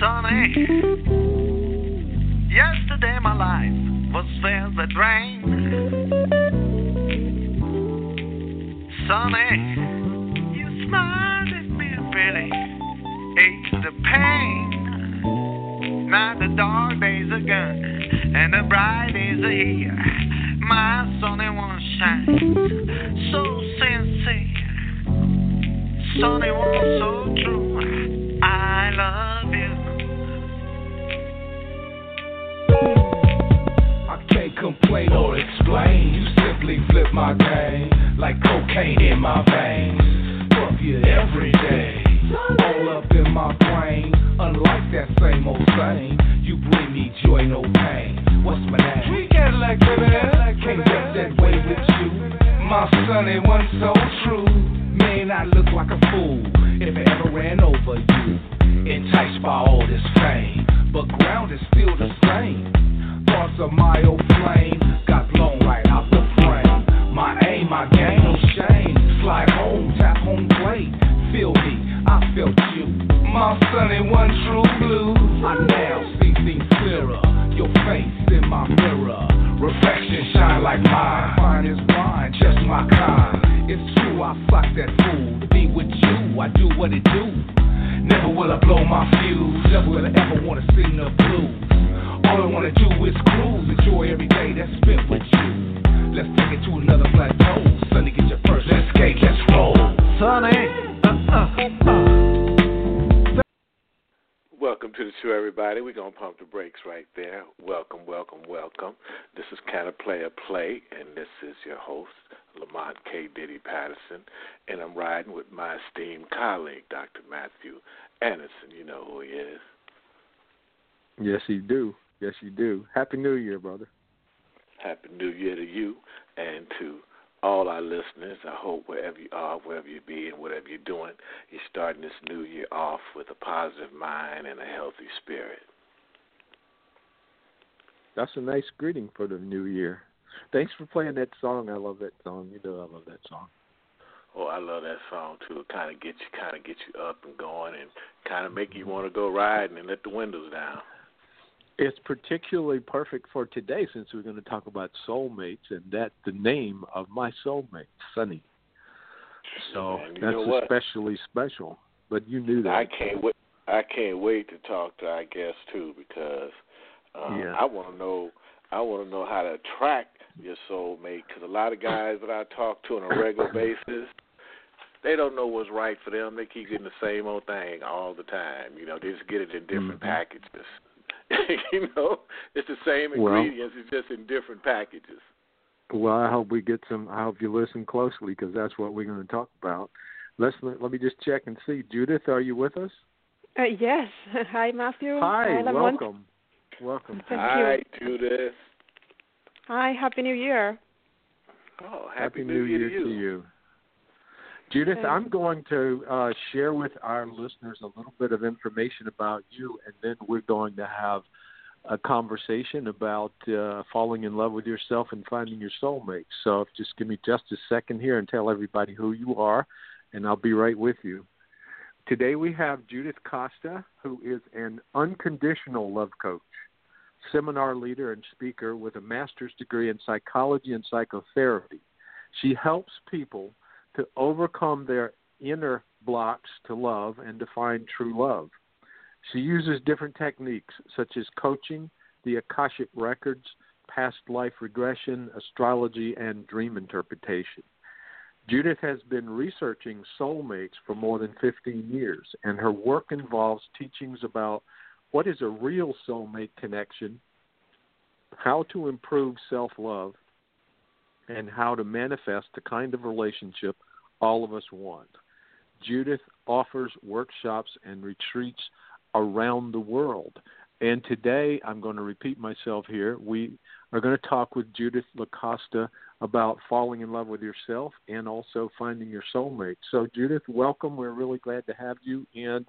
Sunny. Yesterday my life was filled with rain. Sunny, you smiled at me really eased the pain. Now the dark days are gone and the bright days are here. My sunny one shines so sincere. Sunny one so true. I love complain or explain. You simply flip my game like cocaine in my veins. Fuck you every day. All up in my brain. Unlike that same old saying, you bring me joy, no pain. What's my name? We Cadillac, baby. Can't get that way with you. My son ain't one so true. Man, I look like a fool if I ever ran over you. Enticed by all this fame, but ground is still the same. Of my old flame got blown right out the frame. My aim, my game, no shame. Slide home, tap home plate. Feel me, I felt you. My son one true blue. I now see things clearer. Your face in my mirror. Reflection shine like mine. Fine as wine, just my kind. It's true, I fuck that fool. To be with you, I do what it do. Never will I blow my fuse. Never will I ever wanna sing the blues. All I wanna do is cruise, enjoy every day that's spent with you. Let's take it to another plateau. Sonny, get your first. Let's skate, let's roll. Sunny, uh, uh. Welcome to the show, everybody. We're going to pump the brakes right there. Welcome, welcome, welcome. This is Kind of Player Play, and this is your host, Lamont K. Diddy Patterson, and I'm riding with my esteemed colleague, Dr. Matthew Anderson. You know who he is. Yes, you do. Yes, you do. Happy New Year, brother. Happy New Year to you and to all our listeners. I hope wherever you are, wherever you be, and whatever you're doing, you're starting this new year off with a positive mind and a healthy spirit. That's a nice greeting for the new year. Thanks for playing that song. I love that song. You know I love that song. Oh, I love that song too. It kind of gets you, kind of get you up and going, and kind of make you want to go riding and let the windows down. It's particularly perfect for today since we're going to talk about soulmates, and that's the name of my soulmate, Sunny. So Man, that's know what? especially special. But you knew that. I can't wait. I can't wait to talk to our guests too because um, Yeah. I want to know. I want to know how to attract your soulmate because a lot of guys that I talk to on a regular basis, they don't know what's right for them. They keep getting the same old thing all the time. You know, they just get it in different Mhm. packages. you know, it's the same Well- ingredients. it's just in different packages. Well, I hope we get some. I hope you listen closely because that's what we're going to talk about. Let's let, let me just check and see. Judith, are you with us? Uh, yes. Hi, Matthew. Hi, Lamont. welcome. Welcome. Thank Hi, you. Judith. Hi, Happy New Year. Oh, Happy, New Year, to you. Judith, I'm going to uh, share with our listeners a little bit of information about you, and then we're going to have a conversation about uh, falling in love with yourself and finding your soulmate. So, just give me just a second here and tell everybody who you are, and I'll be right with you. Today we have Judith Costa, who is an unconditional love coach, seminar leader, and speaker with a master's degree in psychology and psychotherapy. She helps people to overcome their inner blocks to love and to find true love. She uses different techniques such as coaching, the Akashic records, past life regression, astrology, and dream interpretation. Judith has been researching soulmates for more than 15 years, and her work involves teachings about what is a real soulmate connection, how to improve self love, and how to manifest the kind of relationship all of us want. Judith offers workshops and retreats around the world. And today, I'm going to repeat myself here. We are going to talk with Judith LaCosta about falling in love with yourself and also finding your soulmate. So, Judith, welcome. We're really glad to have you. And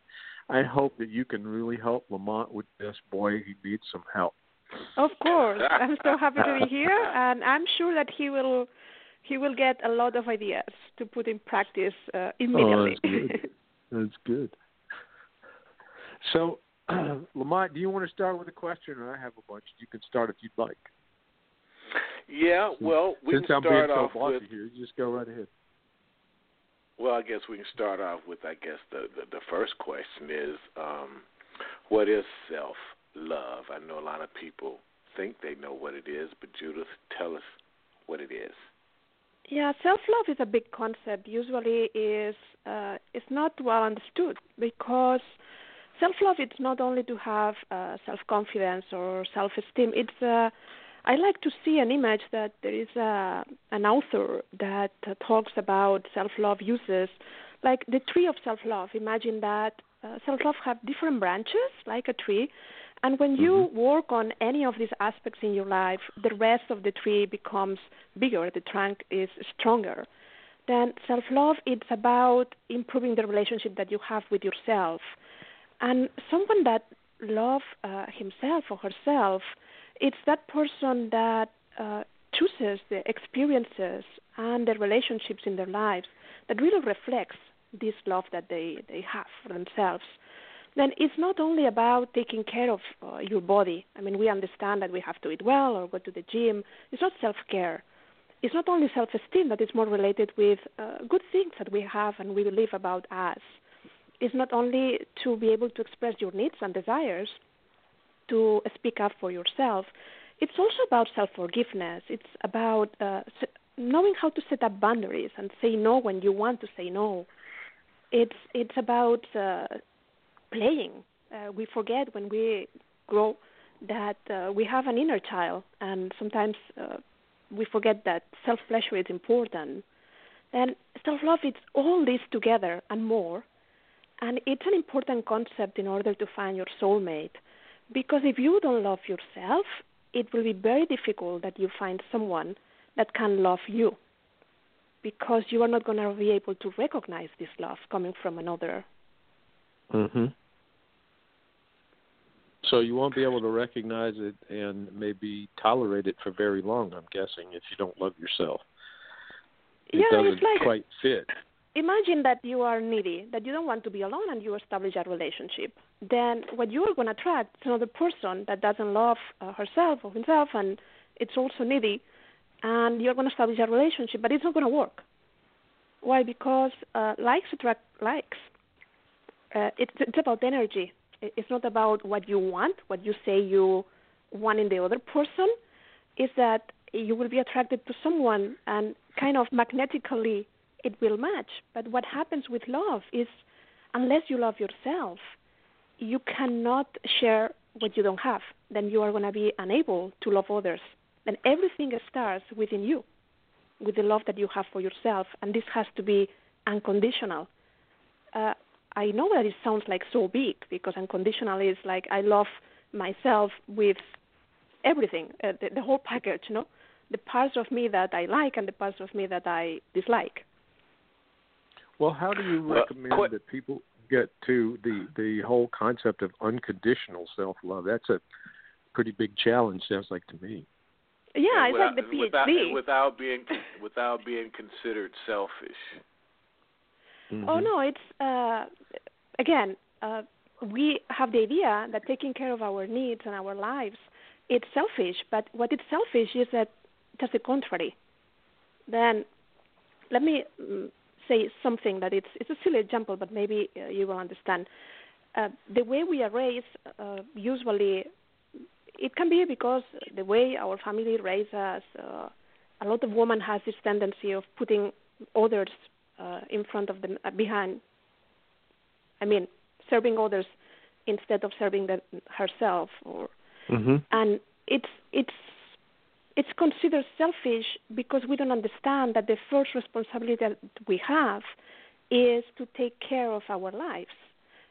I hope that you can really help Lamont with this. Boy, he needs some help. Of course. I'm so happy to be here, and I'm sure that he will he will get a lot of ideas to put in practice uh, immediately. Oh, that's good. That's good. So, Lamont, do you want to start with a question, or I have a bunch? You can start if you'd like. Yeah, well, we Since can I'm start being off so bossy with. here, just go right ahead. Well, I guess we can start off with. I guess the the, the first question is, um, what is self love? I know a lot of people think they know what it is, but Judith, tell us what it is. Yeah, self-love is a big concept. Usually, is uh, is not well understood because self-love it's not only to have uh, self-confidence or self-esteem. It's uh, I like to see an image that there is a an author that uh, talks about self-love uses, like the tree of self-love. Imagine that uh, self-love have different branches, like a tree, and when you work on any of these aspects in your life, the rest of the tree becomes bigger, the trunk is stronger. Then self love it's about improving the relationship that you have with yourself. And someone that loves uh, himself or herself, it's that person that uh, chooses the experiences and the relationships in their lives that really reflects this love that they, they have for themselves then it's not only about taking care of uh, your body. I mean, we understand that we have to eat well or go to the gym. It's not self care. It's not only self esteem, that is more related with uh, good things that we have and we believe about us. It's not only to be able to express your needs and desires, to speak up for yourself. It's also about self forgiveness. It's about uh, knowing how to set up boundaries and say no when you want to say no. It's it's about uh, playing. Uh, we forget when we grow that uh, we have an inner child, and sometimes uh, we forget that self pleasure is important. And self love is all this together and more. And it's an important concept in order to find your soulmate. Because if you don't love yourself, it will be very difficult that you find someone that can love you. Because you are not going to be able to recognize this love coming from another Mm-hmm. So you won't be able to recognize it and maybe tolerate it for very long. I'm guessing if you don't love yourself, it yeah, doesn't it's like quite fit. imagine that you are needy, that you don't want to be alone, and you establish a relationship. Then what you are going to attract is another person that doesn't love uh, herself or himself, and it's also needy, and you're going to establish a relationship, but it's not going to work. Why? Because uh, likes attract likes. Uh, it's, it's about energy. It's not about what you want, what you say you want in the other person. Is that you will be attracted to someone, and kind of magnetically it will match. But what happens with love is, unless you love yourself, you cannot share what you don't have. Then you are going to be unable to love others. Then everything starts within you, with the love that you have for yourself, and this has to be unconditional. Uh, I know that it sounds like so big because unconditional is like I love myself with everything, uh, the, the whole package, you know, the parts of me that I like and the parts of me that I dislike. Well, how do you Well, recommend quit- that people get to the the whole concept of unconditional self love? That's a pretty big challenge. Sounds like to me. Yeah, And it's like the without, PhD. Without, without being without being considered selfish. Oh Mhm. no, it's uh, again uh, we have the idea that taking care of our needs and our lives it's selfish, but what is selfish is that just the contrary. Then let me um, say something that it's it's a silly example, but maybe uh, you will understand. Uh, the way we are raised, uh, usually, it can be because the way our family raised us. Uh, a lot of women has this tendency of putting others uh, in front of them, uh, behind. I mean, serving others instead of serving them herself, or Mhm. and it's it's it's considered selfish because we don't understand that the first responsibility that we have is to take care of our lives.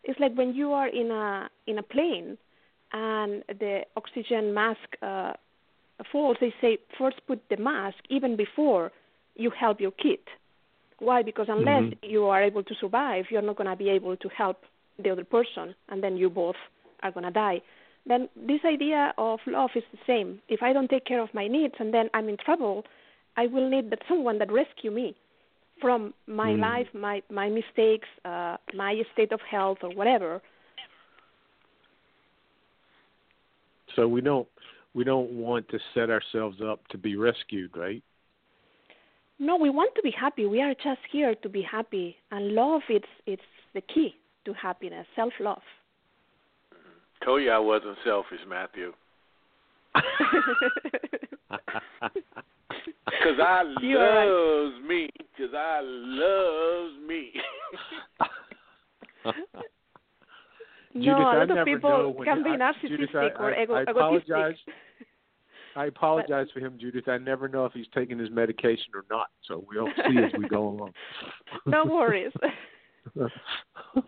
It's like when you are in a in a plane and the oxygen mask uh, falls. They say first put the mask even before you help your kid. Why? Because unless Mhm. you are able to survive, you're not going to be able to help the other person, and then you both are going to die. Then this idea of love is the same. If I don't take care of my needs and then I'm in trouble, I will need that someone that rescue me from my Mm. life, my my mistakes, uh, my state of health, or whatever. So we don't we don't want to set ourselves up to be rescued, right? No, we want to be happy. We are just here to be happy, and love it's it's the key to happiness. Self love. Told you I wasn't selfish, Matthew. Cause I loves right. me. Cause I loves me. no, Judith, a lot I of people can be narcissistic Judith, I, or I, ego- I egotistic. I apologize for him, Judith. I never know if he's taking his medication or not, so we'll see as we go along. no worries.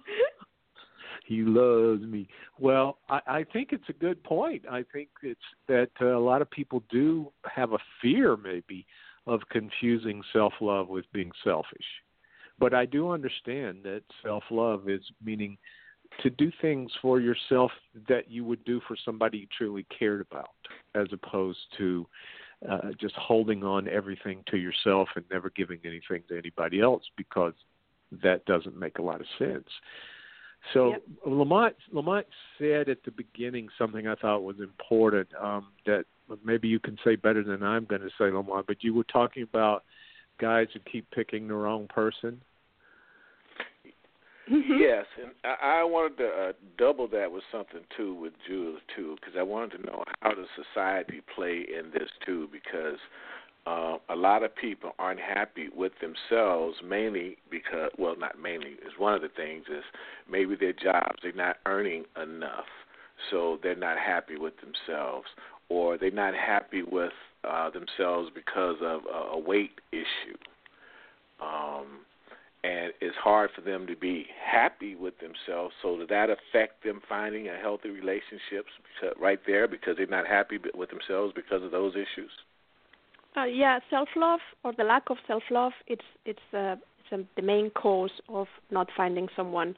he loves me. Well, I, I think it's a good point. I think it's that uh, a lot of people do have a fear, maybe, of confusing self-love with being selfish. But I do understand that self-love is meaning to do things for yourself that you would do for somebody you truly cared about, as opposed to uh, just holding on everything to yourself and never giving anything to anybody else because that doesn't make a lot of sense. So yep. Lamont Lamont said at the beginning something I thought was important um, that maybe you can say better than I'm going to say, Lamont. But you were talking about guys who keep picking the wrong person. Yes, and I, I wanted to uh, double that with something too with Jules too, because I wanted to know how does society play in this too, because uh, a lot of people aren't happy with themselves, mainly because, well, not mainly, is one of the things is maybe their jobs they're not earning enough, so they're not happy with themselves, or they're not happy with uh, themselves because of a, a weight issue. Um, and it's hard for them to be happy with themselves. So does that affect them finding a healthy relationships right there because they're not happy with themselves because of those issues? Uh, yeah, self love or the lack of self love it's it's uh, it's a, the main cause of not finding someone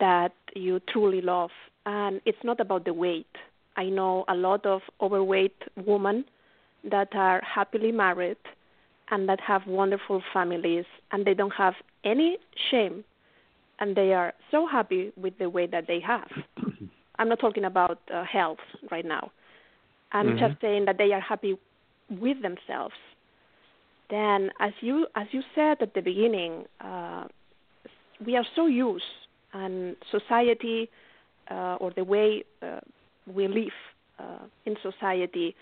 that you truly love, and it's not about the weight. I know a lot of overweight women that are happily married and that have wonderful families and they don't have any shame and they are so happy with the way that they have. I'm not talking about uh, health right now. I'm mm-hmm. just saying that they are happy with themselves. Then, as you as you said at the beginning, uh, we are so used, and society uh, or the way uh, we live uh, in society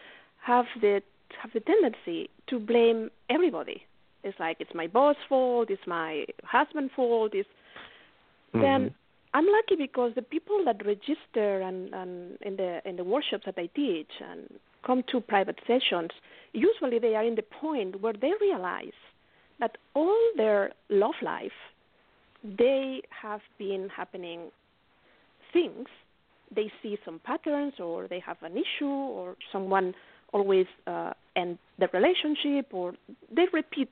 have the have the tendency to blame everybody. It's like it's my boss' fault, it's my husband's fault. It's mm-hmm. then I'm lucky because the people that register and, and in the in the workshops that I teach and come to private sessions, usually they are in the point where they realize that all their love life they have been happening things. They see some patterns or they have an issue or someone always uh, end the relationship or they repeat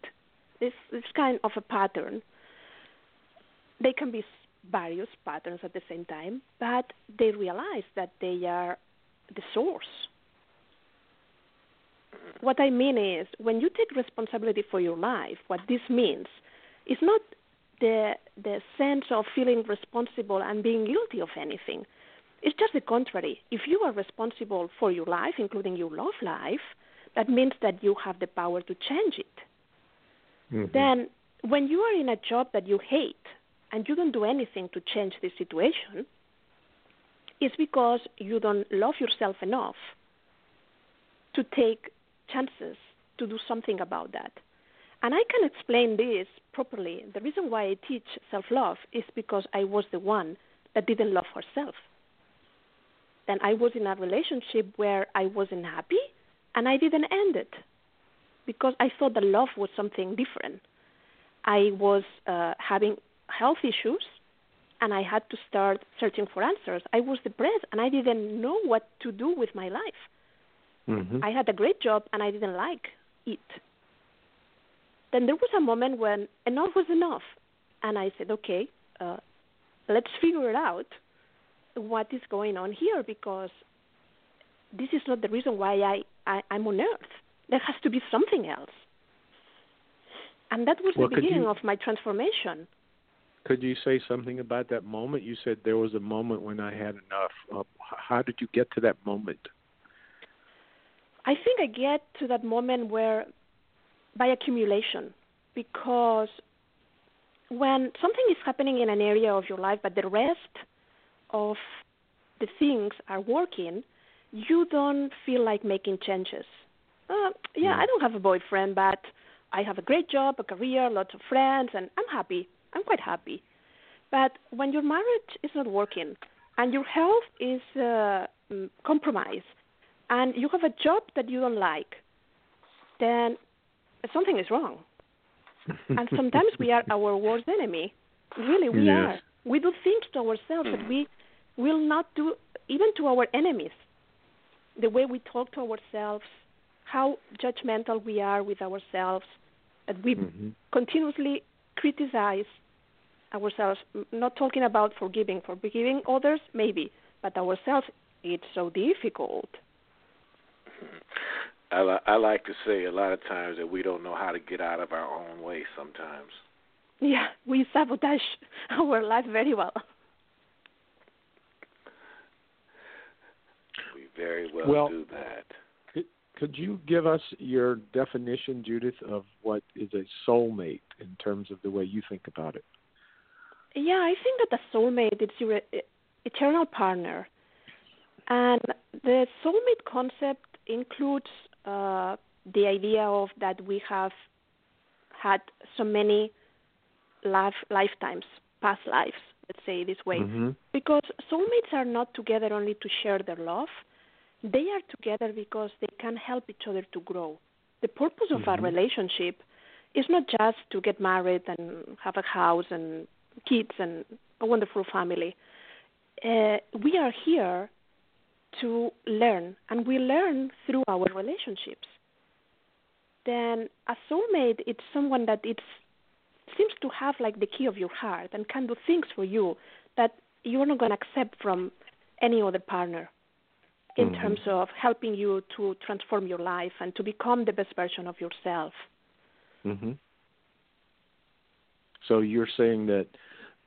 this this kind of a pattern. They can be various patterns at the same time, but they realize that they are the source. What I mean is, when you take responsibility for your life, what this means is not the the sense of feeling responsible and being guilty of anything. It's just the contrary. If you are responsible for your life, including your love life, that means that you have the power to change it. Mm-hmm. Then, when you are in a job that you hate and you don't do anything to change the situation, it's because you don't love yourself enough to take chances to do something about that. And I can explain this properly. The reason why I teach self love is because I was the one that didn't love herself. Then I was in a relationship where I wasn't happy and I didn't end it because I thought that love was something different. I was uh, having health issues and I had to start searching for answers. I was depressed and I didn't know what to do with my life. Mm-hmm. I had a great job and I didn't like it. Then there was a moment when enough was enough. And I said, okay, uh, let's figure it out what is going on here because this is not the reason why I, I, I'm on earth. There has to be something else. And that was well, the beginning you, of my transformation. Could you say something about that moment? You said there was a moment when I had enough. Uh, how did you get to that moment? I think I get to that moment where by accumulation because when something is happening in an area of your life but the rest of the things are working, you don't feel like making changes. Uh, yeah, I don't have a boyfriend, but I have a great job, a career, lots of friends, and I'm happy. I'm quite happy. But when your marriage is not working and your health is uh, mm, compromised and you have a job that you don't like, then something is wrong. and sometimes we are our worst enemy. Really, we yes. are. We do things to ourselves that we will not do even to our enemies. The way we talk to ourselves, how judgmental we are with ourselves, and we Mm-hmm. continuously criticize ourselves. Not talking about forgiving, for forgiving others maybe, but ourselves it's so difficult. I, li- I like to say a lot of times that we don't know how to get out of our own way sometimes. Yeah, we sabotage our life very well. Very well, Well- do that. Could you give us your definition, Judith, of what is a soulmate in terms of the way you think about it? Yeah, I think that a soulmate is your eternal partner, and the soulmate concept includes uh, the idea of that we have had so many life lifetimes, past lives. Let's say it this way, Mhm. because soulmates are not together only to share their love; they are together because they can help each other to grow. The purpose of our Mhm. relationship is not just to get married and have a house and kids and a wonderful family. Uh, we are here to learn, and we learn through our relationships. Then a soulmate it's someone that it's seems to have like the key of your heart and can do things for you that you're not going to accept from any other partner in Mhm. terms of helping you to transform your life and to become the best version of yourself. hmm So you're saying that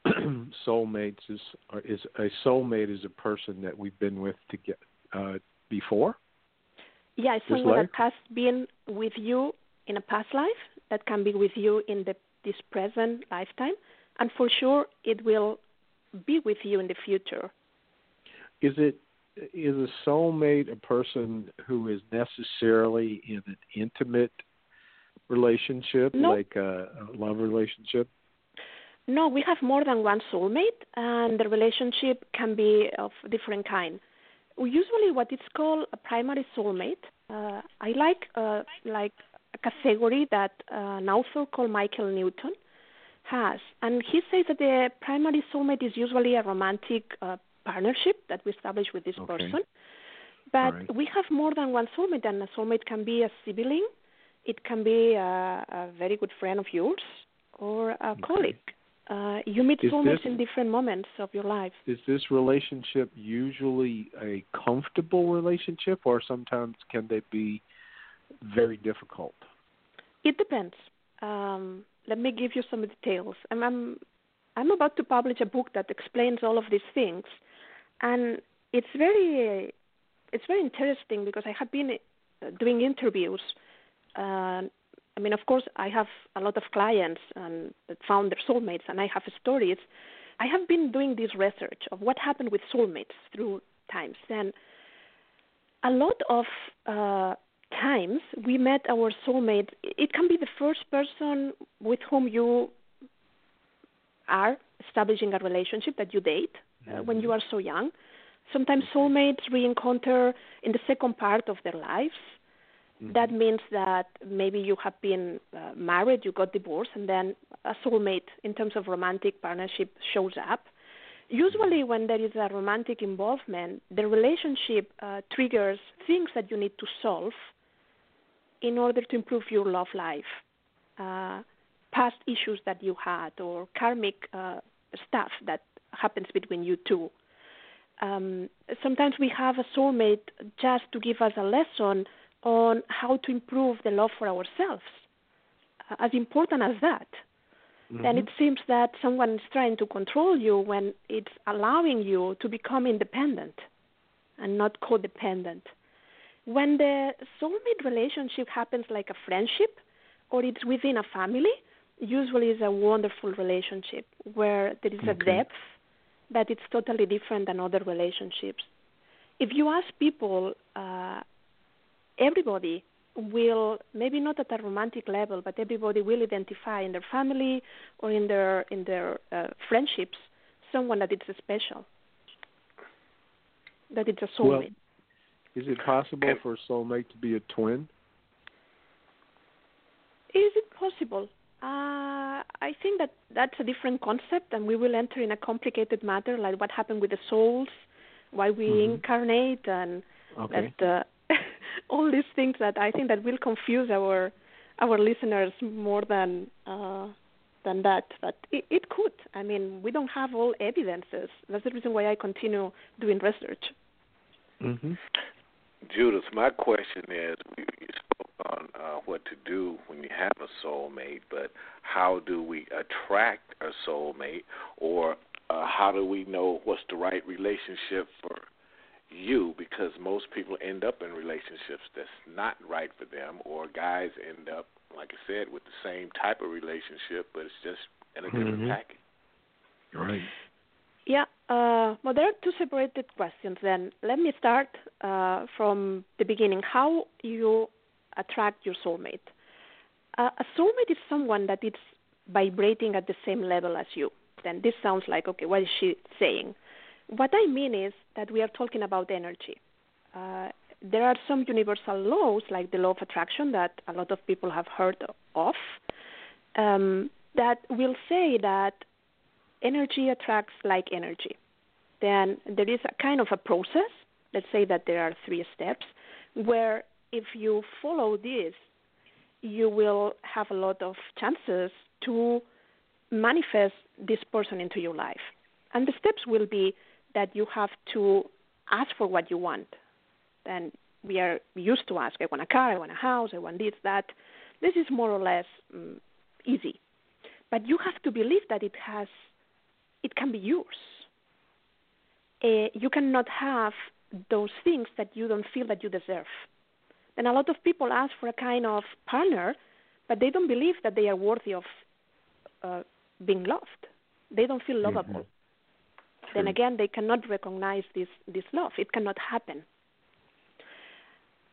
soulmates is is a soulmate is a person that we've been with to get uh, before. Yeah, it's someone life? that has been with you in a past life that can be with you in the this present lifetime, and for sure it will be with you in the future. Is it is a soulmate a person who is necessarily in an intimate relationship, No. like a, a love relationship? No, we have more than one soulmate, and the relationship can be of different kind. Usually, what it's called a primary soulmate. Uh, I like uh, like a category that uh, an author called Michael Newton has, and he says that the primary soulmate is usually a romantic uh, partnership that we establish with this Okay. person. But Alright. we have more than one soulmate, and a soulmate can be a sibling, it can be a, a very good friend of yours, or a colleague. Uh, you meet Is soulmates this- in different moments of your life. Is this relationship usually a comfortable relationship, or sometimes can they be very difficult? It depends. Um, let me give you some details. I'm, I'm I'm about to publish a book that explains all of these things, and it's very it's very interesting because I have been uh, doing interviews. Uh, I mean, of course, I have a lot of clients and that found their soulmates, and I have stories. I have been doing this research of what happened with soulmates through times, and a lot of uh, times we met our soulmate. It can be the first person with whom you are establishing a relationship that you date uh, when you are so young. Sometimes soulmates re-encounter in the second part of their lives. That means that maybe you have been uh, married, you got divorced, and then a soulmate in terms of romantic partnership shows up. Usually, when there is a romantic involvement, the relationship uh, triggers things that you need to solve in order to improve your love life. Uh, past issues that you had or karmic uh, stuff that happens between you two. Um, sometimes we have a soulmate just to give us a lesson on how to improve the love for ourselves. Uh, as important as that. Then it seems that someone is trying to control you when it's allowing you to become independent. and not codependent. When the soulmate relationship happens like a friendship or it's within a family, usually it's a wonderful relationship where there is Okay. a depth that it's totally different than other relationships. If you ask people, uh, everybody will maybe not at a romantic level, but everybody will identify in their family or in their in their uh, friendships someone that it's special, that it's a Well. Is it possible for a soulmate to be a twin? Is it possible? Uh, I think that that's a different concept, and we will enter in a complicated matter like what happened with the souls, why we Mhm. incarnate, and Okay. that uh, all these things that I think that will confuse our our listeners more than uh, than that. But it, it could. I mean, we don't have all evidences. That's the reason why I continue doing research. Mhm. Judith, my question is we you spoke on uh, what to do when you have a soulmate, but how do we attract a soulmate, or uh, how do we know what's the right relationship for you? Because most people end up in relationships that's not right for them, or guys end up, like I said, with the same type of relationship, but it's just in a different Mhm. package. Right. Yeah. Uh, well, there are two separated questions. Then let me start uh, from the beginning. How you attract your soulmate? Uh, a soulmate is someone that is vibrating at the same level as you. Then this sounds like okay. What is she saying? What I mean is that we are talking about energy. Uh, there are some universal laws, like the law of attraction, that a lot of people have heard of, um, that will say that energy attracts like energy. Then there is a kind of a process. Let's say that there are three steps where if you follow this, you will have a lot of chances to manifest this person into your life. And the steps will be that you have to ask for what you want. And we are used to ask, I want a car, I want a house, I want this, that. This is more or less um, easy. But you have to believe that it has it can be yours. Uh, you cannot have those things that you don't feel that you deserve. And a lot of people ask for a kind of partner, but they don't believe that they are worthy of uh, being loved. They don't feel lovable. Mhm. Then again, they cannot recognize this this love. It cannot happen.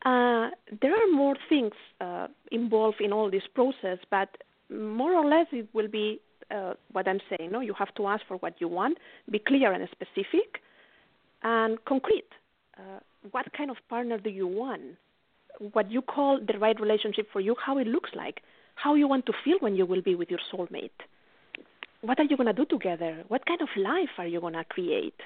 Uh, there are more things uh, involved in all this process, but more or less it will be uh, what I'm saying. No, you have to ask for what you want, be clear and specific, and concrete. Uh, what kind of partner do you want? What you call the right relationship for you? How it looks like? How you want to feel when you will be with your soulmate? What are you going to do together? What kind of life are you going to create?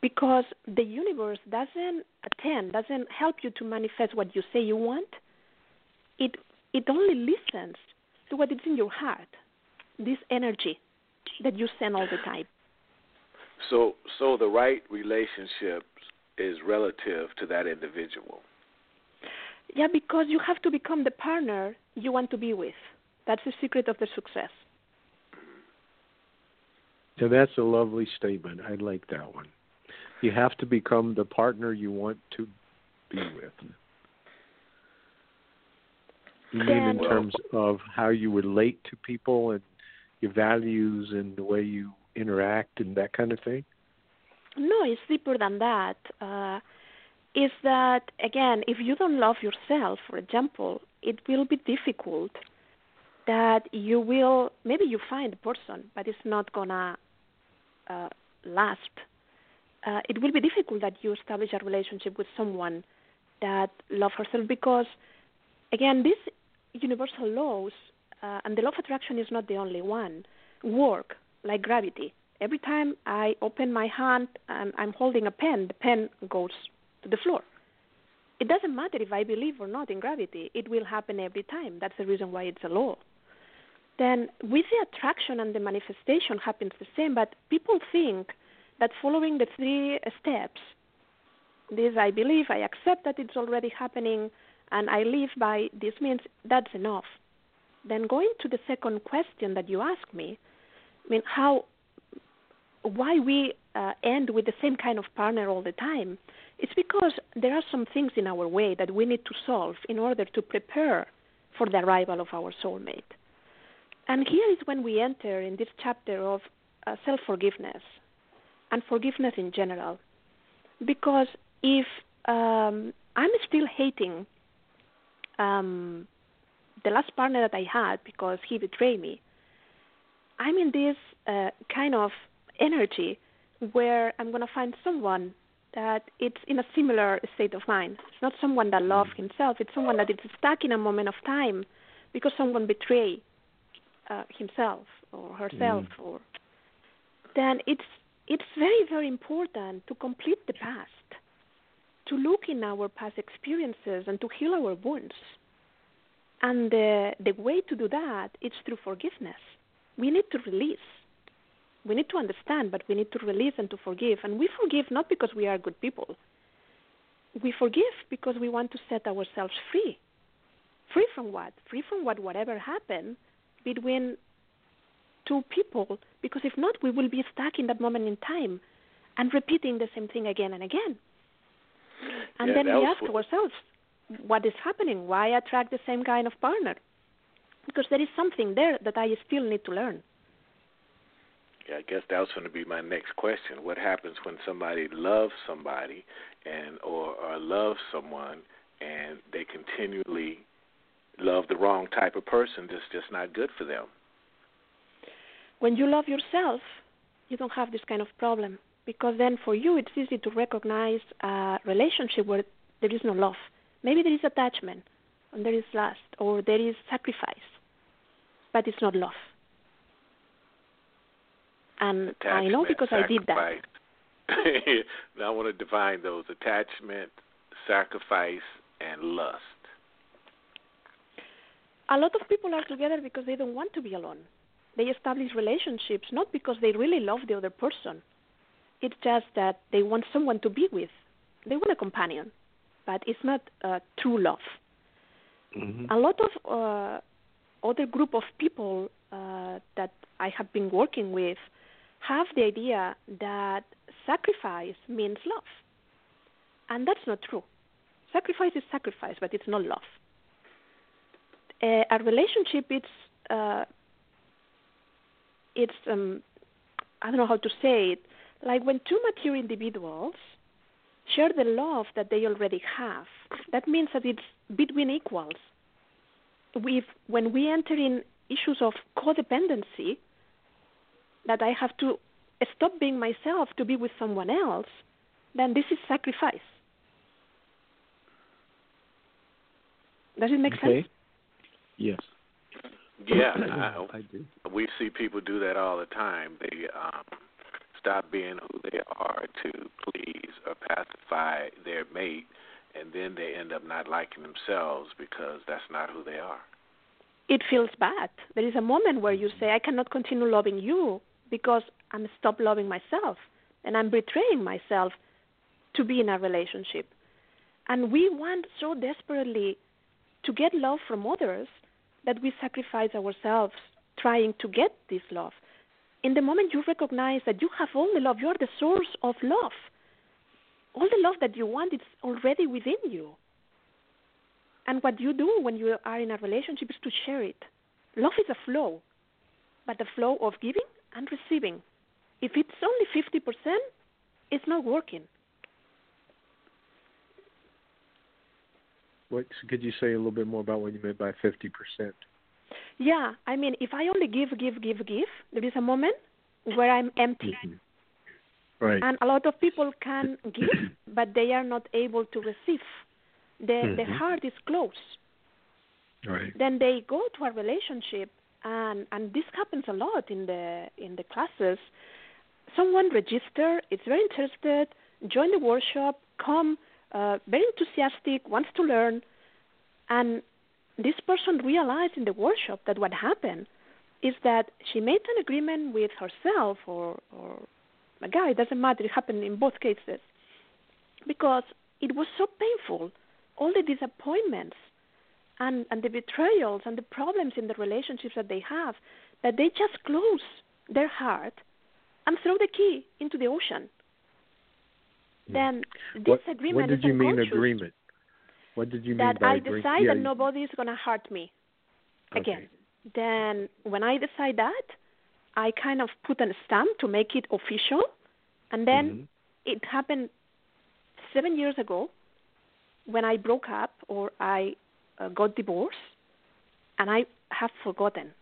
Because the universe doesn't attend, doesn't help you to manifest what you say you want. It it only listens to what is in your heart, this energy that you send all the time. So, so the right relationship is relative to that individual. Yeah, because you have to become the partner you want to be with. That's the secret of the success. So that's a lovely statement. I like that one. You have to become the partner you want to be with. You mean in terms of how you relate to people and your values and the way you interact and that kind of thing? No, it's deeper than that. Uh, is that again, if you don't love yourself, for example, it will be difficult that you will maybe you find a person, but it's not gonna uh, last. Uh, it will be difficult that you establish a relationship with someone that love herself because, again, these universal laws uh, and the law of attraction is not the only one. Work like gravity. Every time I open my hand and I'm holding a pen, the pen goes to the floor. It doesn't matter if I believe or not in gravity, it will happen every time. That's the reason why it's a law. Then, with the attraction and the manifestation happens the same, but people think that following the three steps, this I believe, I accept that it's already happening, and I live by this means that's enough. Then, going to the second question that you asked me, I mean, how why we uh, end with the same kind of partner all the time. It's because there are some things in our way that we need to solve in order to prepare for the arrival of our soulmate. And here is when we enter in this chapter of uh, self forgiveness and forgiveness in general. Because if um, I'm still hating um, the last partner that I had because he betrayed me, I'm in this uh, kind of energy where I'm going to find someone that it's in a similar state of mind. It's not someone that loves mm. himself. It's someone that is stuck in a moment of time because someone betrayed uh, himself or herself. Mm. Or then it's it's very very important to complete the past, to look in our past experiences and to heal our wounds. And the the way to do that is through forgiveness. We need to release we need to understand, but we need to release and to forgive. And we forgive not because we are good people. We forgive because we want to set ourselves free. Free from what? Free from what whatever happened between two people. Because if not, we will be stuck in that moment in time and repeating the same thing again and again. And yeah, then we ask ourselves, what is happening? Why attract the same kind of partner? Because there is something there that I still need to learn. I guess that was going to be my next question. What happens when somebody loves somebody and or, or loves someone and they continually love the wrong type of person that's just not good for them? When you love yourself, you don't have this kind of problem because then for you it's easy to recognize a relationship where there is no love. Maybe there is attachment and there is lust or there is sacrifice, but it's not love and attachment, I know because sacrifice. I did that. now I want to define those attachment, sacrifice, and lust. A lot of people are together because they don't want to be alone. They establish relationships not because they really love the other person. It's just that they want someone to be with. They want a companion, but it's not uh, true love. Mm-hmm. A lot of uh, other group of people uh, that I have been working with have the idea that sacrifice means love. And that's not true. Sacrifice is sacrifice, but it's not love. A relationship, it's uh, it's um, I don't know how to say it. Like when two mature individuals share the love that they already have, that means that it's between equals. With when we enter in issues of codependency, that I have to stop being myself to be with someone else, then this is sacrifice. Does it make okay. sense? Yes. Yeah, I, I do. We see people do that all the time. They um, stop being who they are to please or pacify their mate, and then they end up not liking themselves because that's not who they are. It feels bad. There is a moment where you say, I cannot continue loving you because I'm stop loving myself and I'm betraying myself to be in a relationship. And we want so desperately to get love from others that we sacrifice ourselves trying to get this love. In the moment you recognize that you have all the love, you are the source of love. All the love that you want is already within you. And what you do when you are in a relationship is to share it. Love is a flow, but the flow of giving and receiving. If it's only 50%, it's not working. What could you say a little bit more about what you meant by 50%? Yeah, I mean, if I only give, give, give, give, there is a moment where I'm empty. Mm-hmm. Right. And a lot of people can give, but they are not able to receive. The mm-hmm. the heart is closed. Right. Then they go to a relationship and and this happens a lot in the in the classes. Someone register is very interested join the workshop come uh, very enthusiastic wants to learn. And this person realized in the workshop that what happened is that she made an agreement with herself or or a guy it doesn't matter it happened in both cases. Because it was so painful all the disappointments and, and the betrayals and the problems in the relationships that they have that they just close their heart and throw the key into the ocean. Then this what, did you mean agreement? What did you mean that by I agreement? decide yeah, that nobody is going to hurt me again. Okay. Then when I decide that, I kind of put a stamp to make it official, and then Mhm. it happened seven years ago when I broke up or I uh, got divorced, and I have forgotten.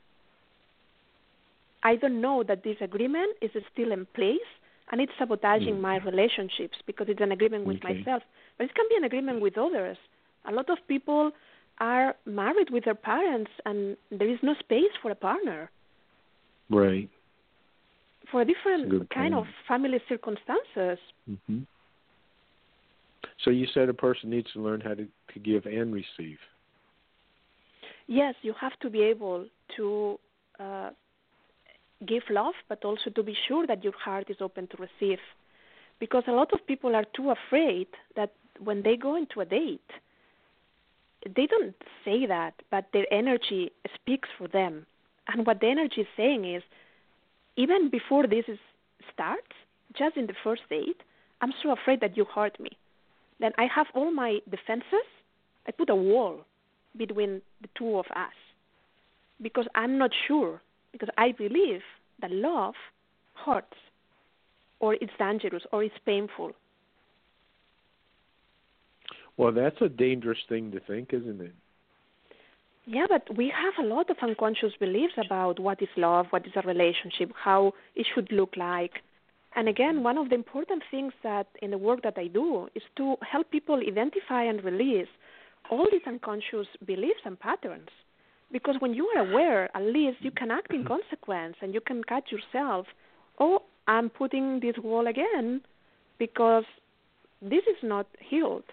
I don't know that this agreement is still in place and it's sabotaging Mm. my relationships because it's an agreement with Okay. myself. But it can be an agreement with others. A lot of people are married with their parents and there is no space for a partner Right. for a different good kind of family circumstances. hmm So you said a person needs to learn how to, to give and receive. Yes, you have to be able to uh, give love, but also to be sure that your heart is open to receive. Because a lot of people are too afraid that when they go into a date, they don't say that, but their energy speaks for them. And what the energy is saying is, even before this is, starts, just in the first date, I'm so afraid that you hurt me. Then I have all my defenses. I put a wall between the two of us because I'm not sure because I believe that love hurts or it's dangerous or it's painful. Well, that's a dangerous thing to think, isn't it? Yeah, but we have a lot of unconscious beliefs about what is love, what is a relationship, how it should look like. And again, one of the important things that in the work that I do is to help people identify and release all these unconscious beliefs and patterns. Because when you are aware, at least you can act in mm-hmm. consequence and you can catch yourself, oh, I'm putting this wall again because this is not healed.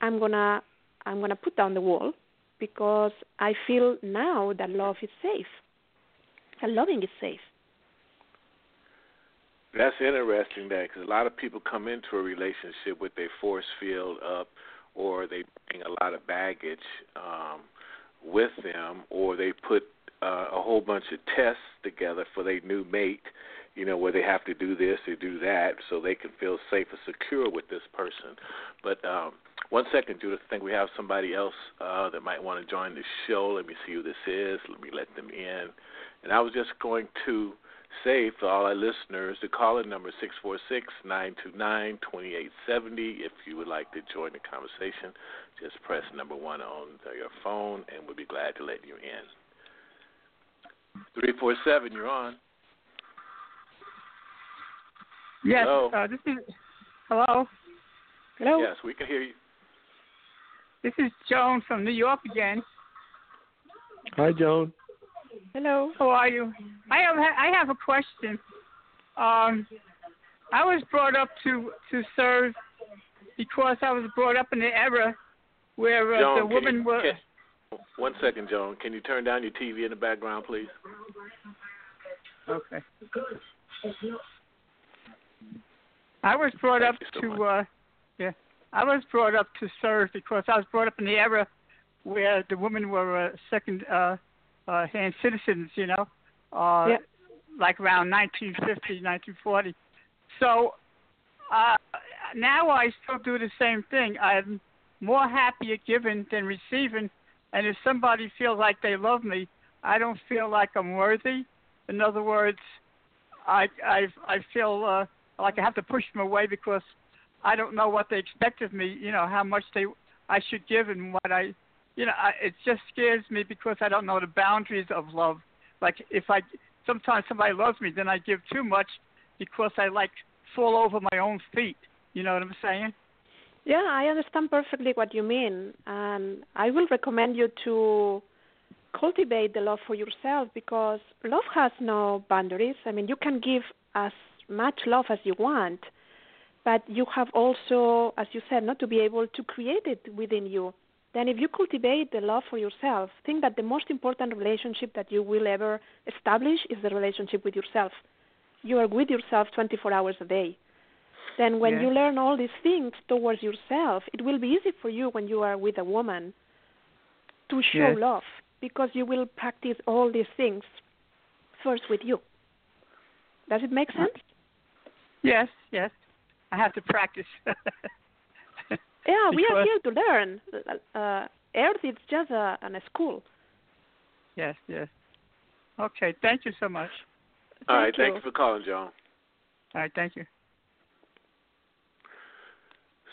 I'm gonna I'm gonna put down the wall because I feel now that love is safe. And loving is safe. That's interesting, that because a lot of people come into a relationship with a force field up, or they bring a lot of baggage um, with them, or they put uh, a whole bunch of tests together for their new mate. You know, where they have to do this or do that, so they can feel safe and secure with this person. But um, one second, Judith. I think we have somebody else uh, that might want to join the show. Let me see who this is. Let me let them in. And I was just going to say for all our listeners, to call the caller number is 646-929-2870. If you would like to join the conversation, just press number one on your phone, and we'll be glad to let you in. 347, you're on. Yes. Hello. Uh, this is hello. Hello? Yes, we can hear you. This is Joan from New York again. Hi, Joan. Hello? How are you? I have I have a question. Um, I was brought up to to serve because I was brought up in the era where uh, Joan, the can woman you, was. can, one second, Joan. Can you turn down your TV in the background, please? Okay. I was brought Thank up so to much. uh yeah. I was brought up to serve because I was brought up in the era where the women were uh, second uh uh hand citizens, you know. Uh Yeah. like around 1950, 1940. So uh now I still do the same thing. I'm more happy at giving than receiving and if somebody feels like they love me, I don't feel like I'm worthy. In other words, I I I feel uh, like I have to push them away because I don't know what they expect of me. You know how much they I should give and what I, you know, I, it just scares me because I don't know the boundaries of love. Like if I sometimes somebody loves me, then I give too much because I like fall over my own feet. You know what I'm saying? Yeah, I understand perfectly what you mean. And I will recommend you to cultivate the love for yourself because love has no boundaries. I mean, you can give as much love as you want, but you have also, as you said, not to be able to create it within you. Then, if you cultivate the love for yourself, think that the most important relationship that you will ever establish is the relationship with yourself. You are with yourself 24 hours a day. Then, when Yeah. you learn all these things towards yourself, it will be easy for you when you are with a woman to show Yeah. love because you will practice all these things first with you. Does it make uh-huh. sense? Yes, yes. I have to practice. yeah, we are here to learn. Uh, Earth is just a, a school. Yes, yes. Okay, thank you so much. All right, Thank you. thank you for calling, John. All right, thank you.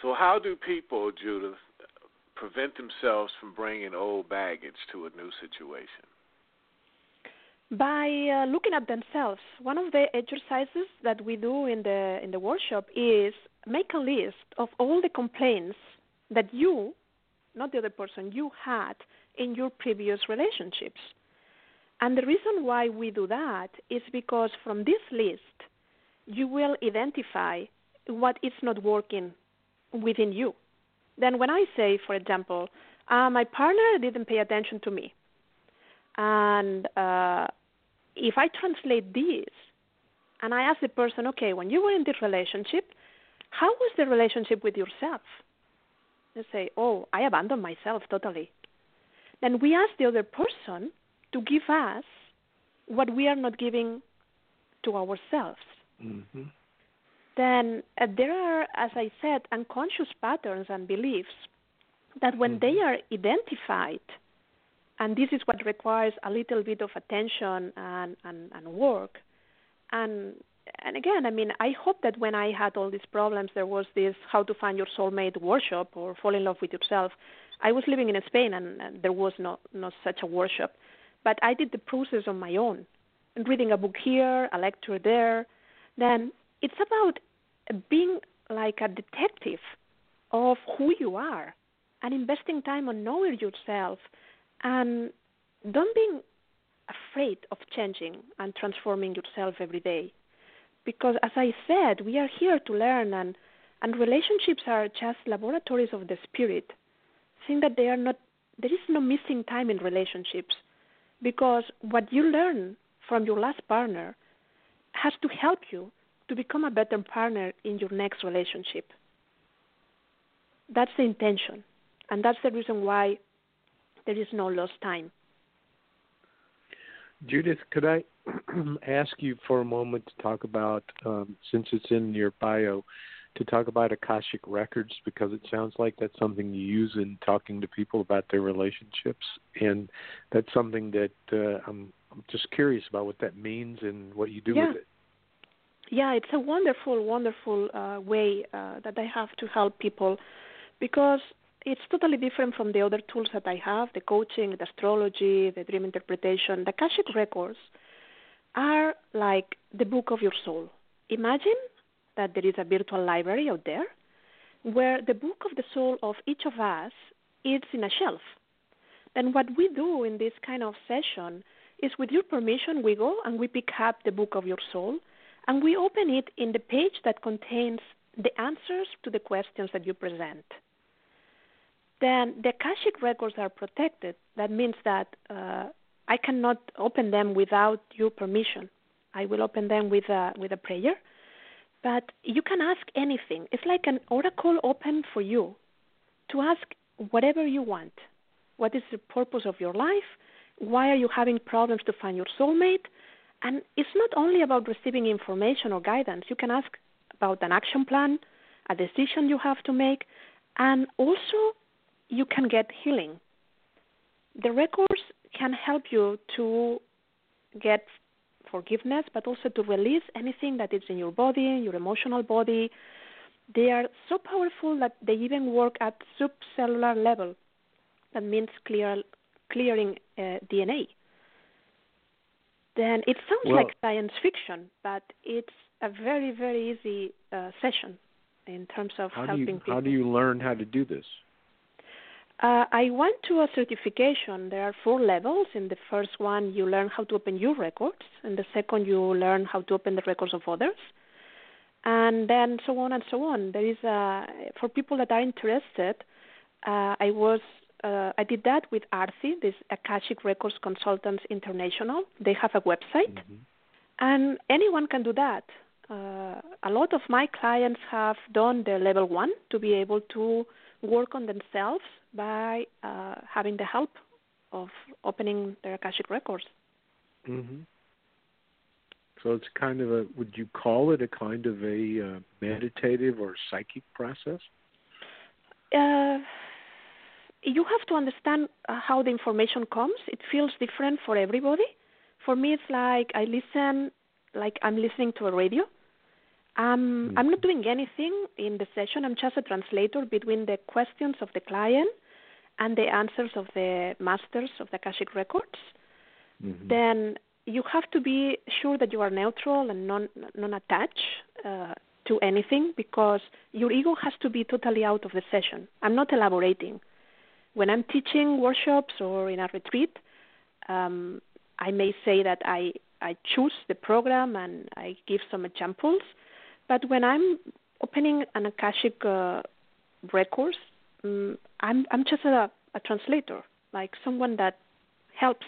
So, how do people, Judith, prevent themselves from bringing old baggage to a new situation? By uh, looking at themselves. One of the exercises that we do in the in the workshop is make a list of all the complaints that you, not the other person, you had in your previous relationships. And the reason why we do that is because from this list you will identify what is not working within you. Then when I say, for example, uh, my partner didn't pay attention to me, and uh, if I translate this and I ask the person, okay, when you were in this relationship, how was the relationship with yourself? They say, oh, I abandoned myself totally. Then we ask the other person to give us what we are not giving to ourselves. Mm-hmm. Then uh, there are, as I said, unconscious patterns and beliefs that when they are identified, and this is what requires a little bit of attention and, and, and work. And and again, I mean, I hope that when I had all these problems, there was this how to find your soulmate workshop or fall in love with yourself. I was living in Spain, and, and there was no no such a workshop, but I did the process on my own, reading a book here, a lecture there. Then it's about being like a detective of who you are, and investing time on knowing yourself and don't be afraid of changing and transforming yourself every day. Because as I said, we are here to learn and, and relationships are just laboratories of the spirit. Think that they are not there is no missing time in relationships because what you learn from your last partner has to help you to become a better partner in your next relationship. That's the intention. And that's the reason why there is no lost time. Judith, could I ask you for a moment to talk about, um, since it's in your bio, to talk about Akashic Records because it sounds like that's something you use in talking to people about their relationships, and that's something that uh, I'm, I'm just curious about what that means and what you do Yeah. with it. Yeah, it's a wonderful, wonderful uh, way uh, that I have to help people because it's totally different from the other tools that I have the coaching, the astrology, the dream interpretation. The Akashic records are like the book of your soul. Imagine that there is a virtual library out there where the book of the soul of each of us is in a shelf. Then what we do in this kind of session is with your permission we go and we pick up the book of your soul and we open it in the page that contains the answers to the questions that you present then the Akashic records are protected. That means that uh, I cannot open them without your permission. I will open them with a with a prayer, but you can ask anything. It's like an oracle open for you to ask whatever you want. What is the purpose of your life? Why are you having problems to find your soulmate? And it's not only about receiving information or guidance. You can ask about an action plan, a decision you have to make, and also you can get healing. The records can help you to get forgiveness, but also to release anything that is in your body, your emotional body. They are so powerful that they even work at subcellular level. That means clear, clearing uh, DNA. Then it sounds Well- like science fiction, but it's a very, very easy uh, session in terms of How do helping you people. how do you learn how to do this? Uh, I went to a certification. There are four levels. In the first one, you learn how to open your records. In the second, you learn how to open the records of others. And then so on and so on. There is a, for people that are interested, uh, I was uh, I did that with ARCI, this Akashic Records Consultants International. They have a website, and anyone can do that. Uh, a lot of my clients have done the level one to be able to work on themselves by uh, having the help of opening their Akashic records. Mm-hmm. So it's kind of a. Would you call it a kind of a uh, meditative or psychic process? Uh, you have to understand uh, how the information comes. It feels different for everybody. For me, it's like I listen, like I'm listening to a radio. Um, I'm not doing anything in the session. I'm just a translator between the questions of the client and the answers of the masters of the Akashic records. Mm-hmm. Then you have to be sure that you are neutral and non non attached uh, to anything because your ego has to be totally out of the session. I'm not elaborating. When I'm teaching workshops or in a retreat, um, I may say that I I choose the program and I give some examples, but when I'm opening an akashic uh, records, um, I'm I'm just a, a translator, like someone that helps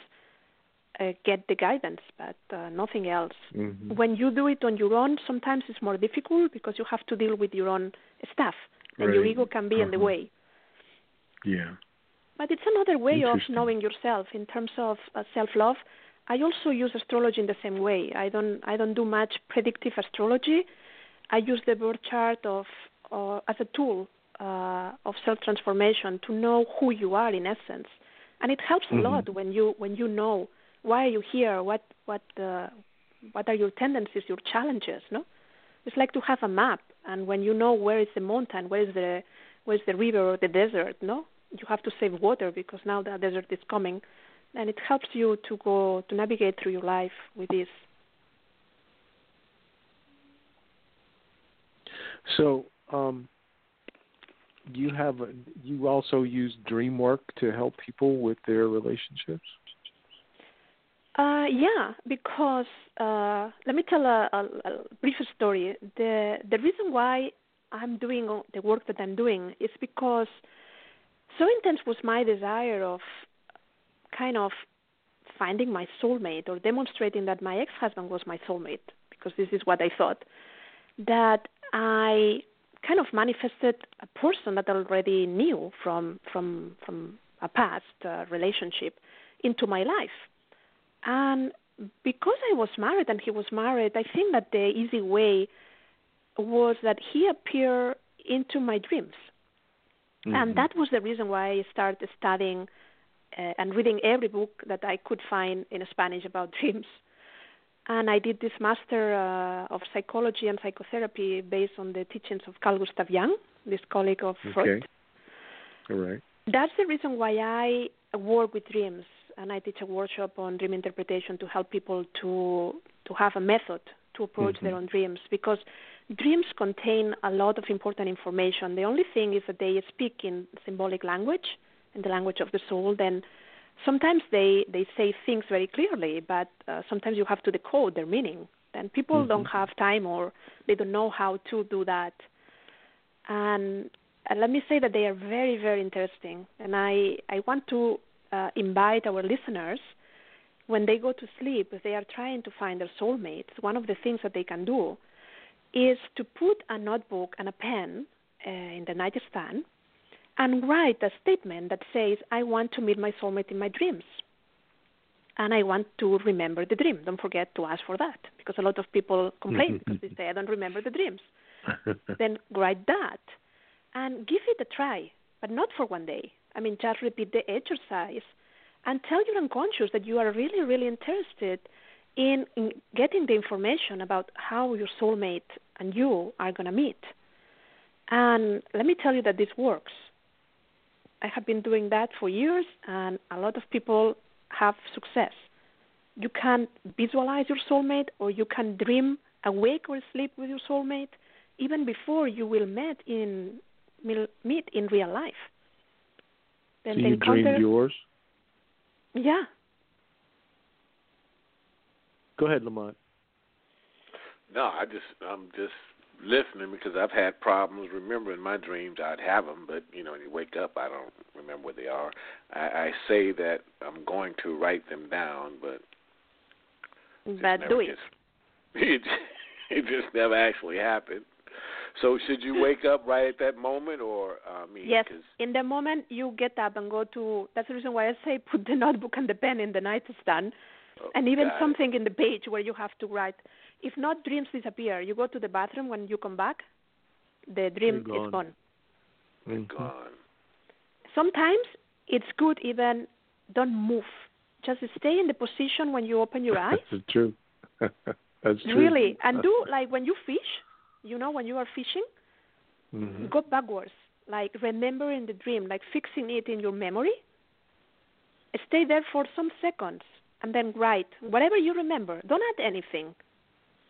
uh, get the guidance, but uh, nothing else. Mm-hmm. When you do it on your own, sometimes it's more difficult because you have to deal with your own stuff, and your ego can be in the Uh-huh. way. Yeah. But it's another way of knowing yourself in terms of uh, self-love. I also use astrology in the same way. I don't I don't do much predictive astrology. I use the birth chart of uh, as a tool uh, of self-transformation to know who you are in essence, and it helps Mhm. a lot when you when you know why are you here, what what uh, what are your tendencies, your challenges. No, it's like to have a map, and when you know where is the mountain, where is the where is the river or the desert. No, you have to save water because now the desert is coming, and it helps you to go to navigate through your life with this. So, um, you have you also use dream work to help people with their relationships. Uh, yeah, because uh, let me tell a, a, a brief story. The the reason why I'm doing the work that I'm doing is because so intense was my desire of kind of finding my soulmate or demonstrating that my ex-husband was my soulmate because this is what I thought that I kind of manifested a person that I already knew from from from a past uh, relationship into my life and because I was married and he was married, I think that the easy way was that he appeared into my dreams. Mm-hmm. And that was the reason why I started studying uh, and reading every book that I could find in Spanish about dreams. And I did this master uh, of psychology and psychotherapy based on the teachings of Carl Gustav Jung, this colleague of Freud Okay. All right. that's the reason why I work with dreams and I teach a workshop on dream interpretation to help people to to have a method to approach their Mhm. own dreams because dreams contain a lot of important information. The only thing is that they speak in symbolic language, in the language of the soul. Then sometimes they they say things very clearly, but uh, sometimes you have to decode their meaning. Then people don't Mhm. have time or they don't know how to do that. And uh, let me say that they are very very interesting and i i want to uh, invite our listeners when they go to sleep if they are trying to find their soulmates one of the things that they can do is to put a notebook and a pen uh, in the nightstand and write a statement that says i want to meet my soulmate in my dreams and i want to remember the dream don't forget to ask for that because a lot of people complain because they say i don't remember the dreams then write that and give it a try, but not for one day. I mean, just repeat the exercise and tell your unconscious that you are really, really interested in, in getting the information about how your soulmate and you are going to meet. And let me tell you that this works. I have been doing that for years, and a lot of people have success. You can visualize your soulmate, or you can dream awake or sleep with your soulmate even before you will meet in meet in real life. Then so you encounter, dreamed yours. yeah, Go ahead, Lamont. No, I just I'm just listening because I've had problems remembering my dreams. I'd have them, but you know, when you wake up, I don't remember where they are. I, I say that I'm going to write them down, but it but do it. Gets, it, it just never actually happened. So should you wake up right at that moment, or uh, I mean, Yes, in the moment you get up and go to. That's the reason why I say put the notebook and the pen in the nightstand, Oh, and even got it. something in the page where you have to write. If not, dreams disappear. You go to the bathroom when you come back, the dream They're is gone. gone. Mhm. Gone. Sometimes it's good even don't move. Just stay in the position when you open your eyes. That's true. That's true. Really, and do like when you fish. You know, when you are fishing, Mhm. go backwards. Like remembering the dream, like fixing it in your memory. Stay there for some seconds and then write whatever you remember. Don't add anything.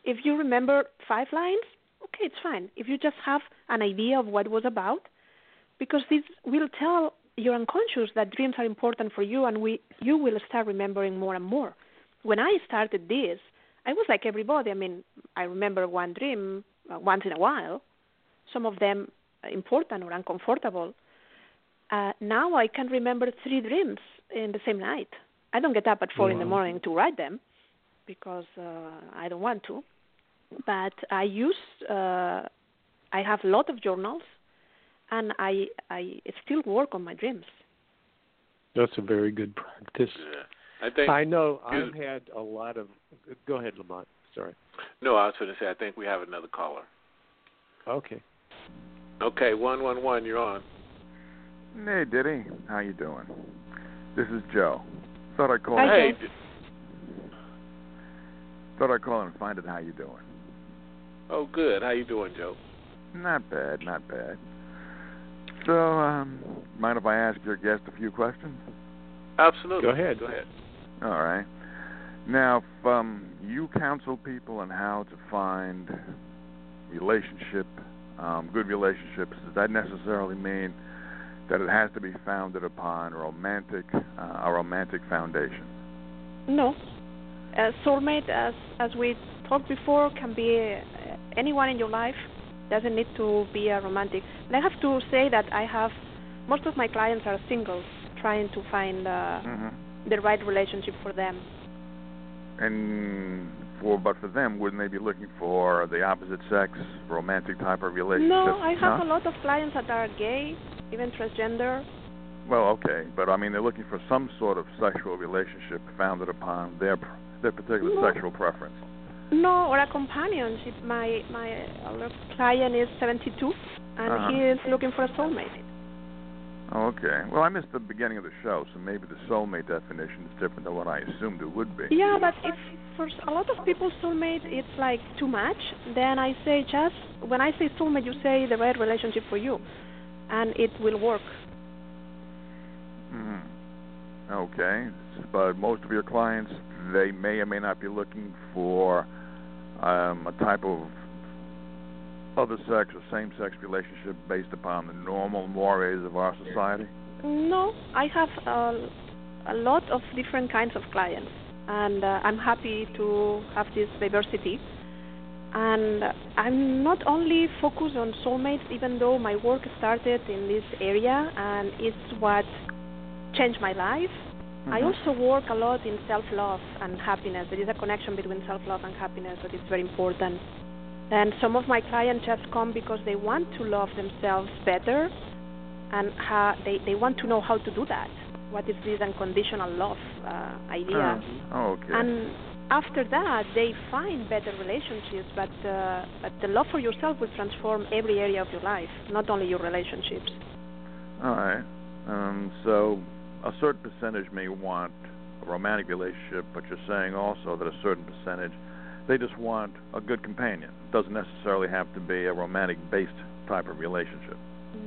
If you remember five lines, okay, it's fine. If you just have an idea of what it was about, because this will tell your unconscious that dreams are important for you, and we you will start remembering more and more. When I started this, I was like everybody. I mean, I remember one dream uh, once in a while, some of them important or uncomfortable. Uh, now I can remember three dreams in the same night. I don't get up at 4 in the morning to write them because uh, I don't want to. But I use, uh, I have a lot of journals, and I I still work on my dreams. That's a very good practice. Yeah. I think I know you- I've had a lot of. Go ahead, Lamont. Sorry. no, I was going to say I think we have another caller. Okay. Okay, one one one, you're on. Hey, Diddy. How you doing? This is Joe. Thought I'd call. Hi, hey, Joe. Thought I'd call and find out how you doing. oh good. How you doing, Joe? Not bad, not bad. So, um, mind if I ask your guest a few questions? Absolutely. Go ahead. Go ahead. All right. Now, if um, you counsel people on how to find relationship, um, good relationships, does that necessarily mean that it has to be founded upon romantic, uh, a romantic foundation? No. A soulmate, as as we talked before, can be uh, anyone in your life. Doesn't need to be a romantic. And I have to say that I have most of my clients are singles, trying to find uh, Mm-hmm. the right relationship for them. And for but for them, wouldn't they be looking for the opposite sex, romantic type of relationship? No, I have No? a lot of clients that are gay, even transgender. Well, okay, but I mean, they're looking for some sort of sexual relationship founded upon their their particular No. sexual preference. No, or a companionship. My my client is 72, and Uh-huh. he is looking for a soulmate. Oh, okay. Well, I missed the beginning of the show, so maybe the soulmate definition is different than what I assumed it would be. Yeah, but if for a lot of people soulmate it's like too much, then I say just when I say soulmate, you say the right relationship for you, and it will work. hmm Okay, but most of your clients, they may or may not be looking for um, a type of other sex or same-sex relationship based upon the normal mores of our society. No, I have a, a lot of different kinds of clients, and uh, I'm happy to have this diversity. And I'm not only focused on soulmates, even though my work started in this area and it's what changed my life. I Mhm. also work a lot in self-love and happiness. There is a connection between self-love and happiness that is very important. And some of my clients just come because they want to love themselves better and how they, they want to know how to do that. What is this unconditional love uh, idea? Oh, okay. And after that, they find better relationships, but, uh, but the love for yourself will transform every area of your life, not only your relationships. All right. Um, so a certain percentage may want a romantic relationship, but you're saying also that a certain percentage they just want a good companion. It Doesn't necessarily have to be a romantic-based type of relationship.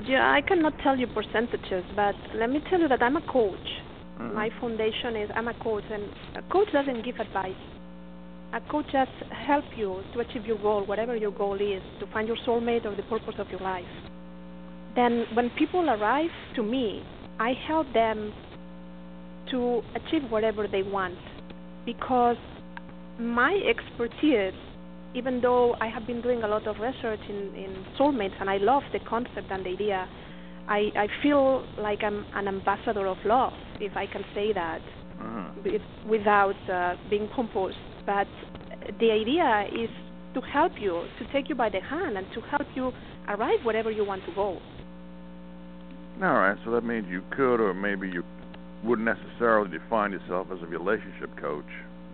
Yeah, I cannot tell you percentages, but let me tell you that I'm a coach. Mhm. My foundation is I'm a coach, and a coach doesn't give advice. A coach just help you to achieve your goal, whatever your goal is, to find your soulmate or the purpose of your life. Then, when people arrive to me, I help them to achieve whatever they want, because my expertise, even though I have been doing a lot of research in, in soulmates, and I love the concept and the idea, I, I feel like I'm an ambassador of love, if I can say that with, without uh, being pompous. But the idea is to help you, to take you by the hand, and to help you arrive wherever you want to go. All right. So that means you could, or maybe you wouldn't necessarily define yourself as a relationship coach.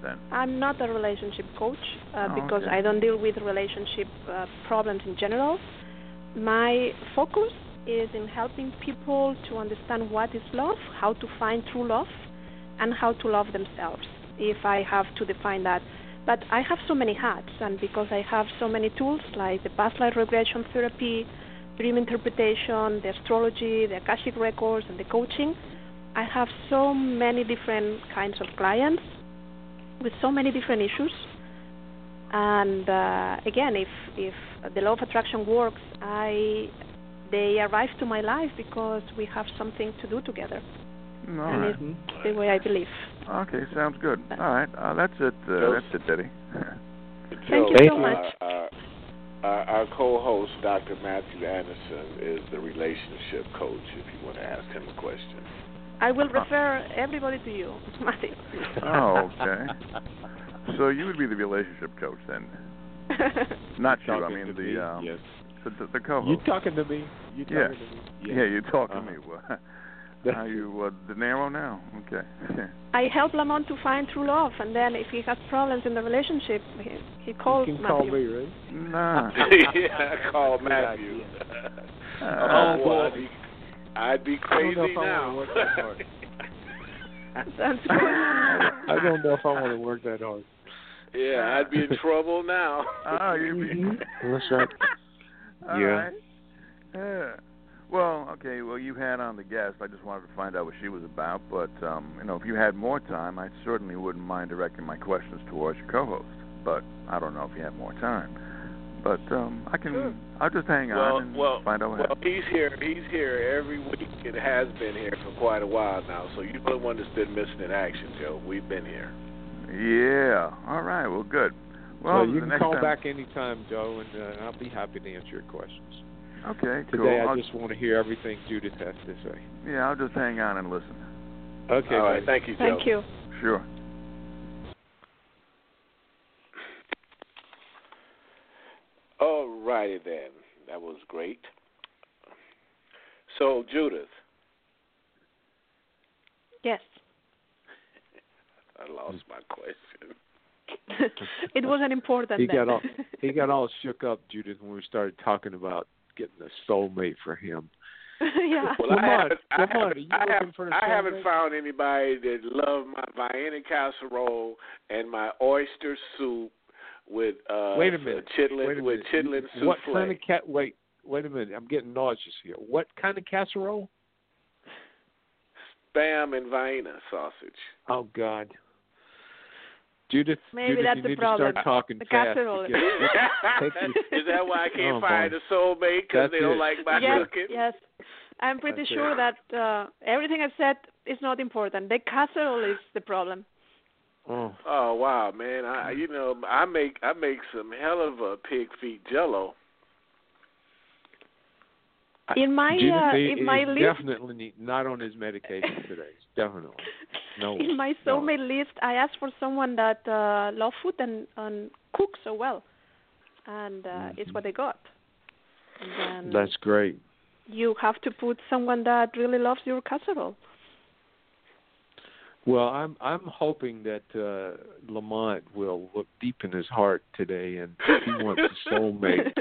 then? I'm not a relationship coach uh, Oh, because okay. I don't deal with relationship uh, problems in general. My focus is in helping people to understand what is love, how to find true love, and how to love themselves, if I have to define that. But I have so many hats, and because I have so many tools like the past life regression therapy, dream interpretation, the astrology, the Akashic records, and the coaching, I have so many different kinds of clients with so many different issues. And uh, again, if if the law of attraction works, I they arrive to my life because we have something to do together, All and right. it's the way I believe. Okay, sounds good. All right, uh, that's it. Uh, that's it, Diddy. Thank you so uh, much. Our, our, our co-host, Dr. Matthew Anderson, is the relationship coach. If you want to ask him a question. I will refer everybody to you, Matthew. oh, okay. So you would be the relationship coach then? Not you. I mean the me, um, yes. the, the, the co-host. You talking to me? You talking Yeah. to me? Yeah, you talking to Uh-huh. me. Are you uh, De Niro now? Okay. I help Lamont to find true love, and then if he has problems in the relationship, he, he calls you can Matthew. call me, right? nah. yeah, call Matthew. Uh, oh boy, I'd be, I'd be I don't know crazy I now. wanna work that hard. That's good. I don't know if I want to work that hard. yeah, I'd be in trouble now. Oh, you be. That's right. All Yeah. right. Yeah. Well, okay. Well, you had on the guest. I just wanted to find out what she was about. But um, you know, if you had more time, I certainly wouldn't mind directing my questions towards your co-host. But I don't know if you have more time. But um, I can. Sure. I'll just hang Well, on and well, find out what well, happens. he's here. He's here every week. It has been here for quite a while now. So you're the one that's been missing in action, Joe. We've been here. Yeah. All right. Well, good. Well, Well, you can call time, back anytime, Joe, and uh, I'll be happy to answer your questions. Okay. Today, cool. I I'll, just want to hear everything Judith has to say. yeah, I'll just hang on and listen. Okay. All right. Thank you, Joe. Thank you. Sure. All righty then. That was great. So, Judith, Yes. I lost my question. it wasn't important. He then. got all he got all shook up, Judith, when we started talking about getting a soulmate for him. yeah. Well, Come I haven't, I haven't, I, have, looking for haven't found anybody that loved my Vienna casserole and my oyster soup with uh Wait a minute. chitlin Wait a with minute. chitlin What souffle. kind of cat? Wait, wait a minute. I'm getting nauseous here. What kind of casserole? Spam and Vienna sausage. Oh God. Judith, Maybe Judith, that's you the need problem. to start talking The fast. casserole. because- Take you- Is that why I can't Oh, find boy. a soulmate because they don't it. like my yes, cooking? yes. I'm pretty That's sure it. that uh, everything I've said is not important. The casserole is the problem. Oh, Oh wow, man! I you know I make I make some hell of a pig feet jello. In my uh, in my is list, definitely not on his medication today. Definitely. No. in my no. soulmate list, I asked for someone that uh, loves food and, and cooks so well, and uh, it's what I got. And That's great. you have to put someone that really loves your casserole. Well, I'm I'm hoping that uh Lamont will look deep in his heart today, and he wants a soulmate,